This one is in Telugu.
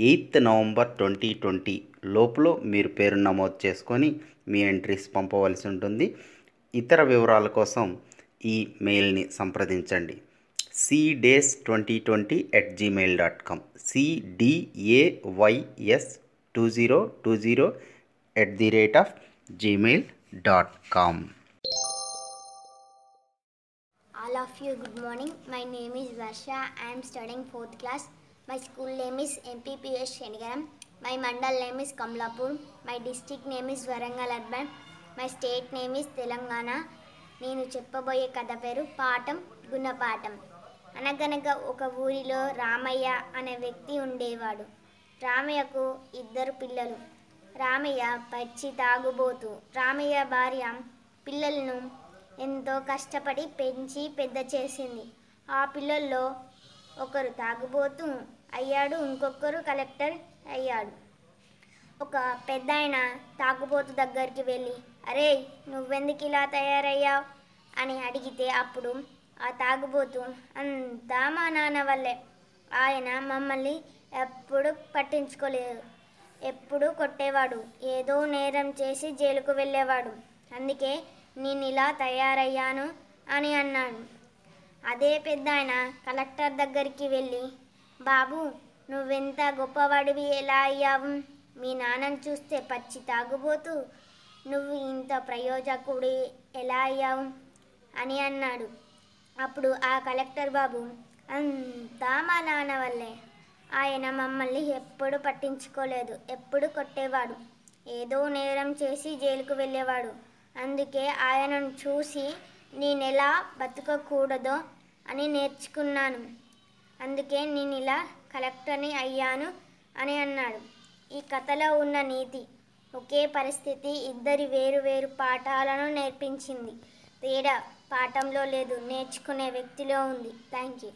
ఎయిత్ నవంబర్ ట్వంటీ ట్వంటీ లోపల మీరు పేరు నమోదు చేసుకొని మీ ఎంట్రీస్ పంపవలసి ఉంటుంది ఇతర వివరాల కోసం ఈ మెయిల్ని సంప్రదించండి cdays twenty twenty at gmail dot com CDAYS two zero two zero at the rate of gmail dot com All of you, good morning. My name is Varsha. I am studying fourth class. My school name is MPPS Shenigaram. My mandal name is Kamlapur. My district name is Warangal Urban. My state name is Telangana. నేను చెప్పబోయే కథ పేరు పాఠం గుణపాఠం అనగనగా ఒక ఊరిలో రామయ్య అనే వ్యక్తి ఉండేవాడు రామయ్యకు ఇద్దరు పిల్లలు రామయ్య పచ్చి తాగుబోతు రామయ్య భార్య పిల్లలను ఎంతో కష్టపడి పెంచి పెద్ద చేసింది ఆ పిల్లల్లో ఒకరు తాగుబోతూ అయ్యాడు ఇంకొకరు కలెక్టర్ అయ్యాడు. ఒక పెద్ద ఆయన తాగుబోతు దగ్గరికి వెళ్ళి అరే నువ్వెందుకు ఇలా తయారయ్యావు? అని అడిగితే అప్పుడు ఆ తాగుబోతు అంతా మా నాన్న వల్లే. ఆయన మమ్మల్ని ఎప్పుడు పట్టించుకోలేదు. ఎప్పుడు కొట్టేవాడు. ఏదో నేరం చేసి జైలుకు వెళ్ళేవాడు. అందుకే నేను ఇలా తయారయ్యాను అని అన్నాడు. అదే పెద్ద ఆయన కలెక్టర్ దగ్గరికి వెళ్ళి బాబు నువ్వెంత గొప్పవాడివి? ఎలా అయ్యావు? మీ నాన్నను చూస్తే పచ్చి తాగుబోతూ నువ్వు ఇంత ప్రయోజకుడి? ఎలా అయ్యావు? అని అన్నాడు. అప్పుడు ఆ కలెక్టర్ బాబు అంతా మా నాన్న వల్లే. ఆయన మమ్మల్ని ఎప్పుడు పట్టించుకోలేదు. ఎప్పుడు కొట్టేవాడు. ఏదో నేరం చేసి జైలుకు వెళ్ళేవాడు. అందుకే ఆయనను చూసి నేను ఎలా బతకకూడదో అని నేర్చుకున్నాను. అందుకే నేను ఇలా కలెక్టర్ని అయ్యాను అని అన్నాడు. ఈ కథలో ఉన్న నీతి ఒకే పరిస్థితి ఇద్దరి వేరు వేరు పాఠాలను నేర్పించింది. తేడా పాఠంలో లేదు నేర్చుకునే వ్యక్తిలో ఉంది. Thank you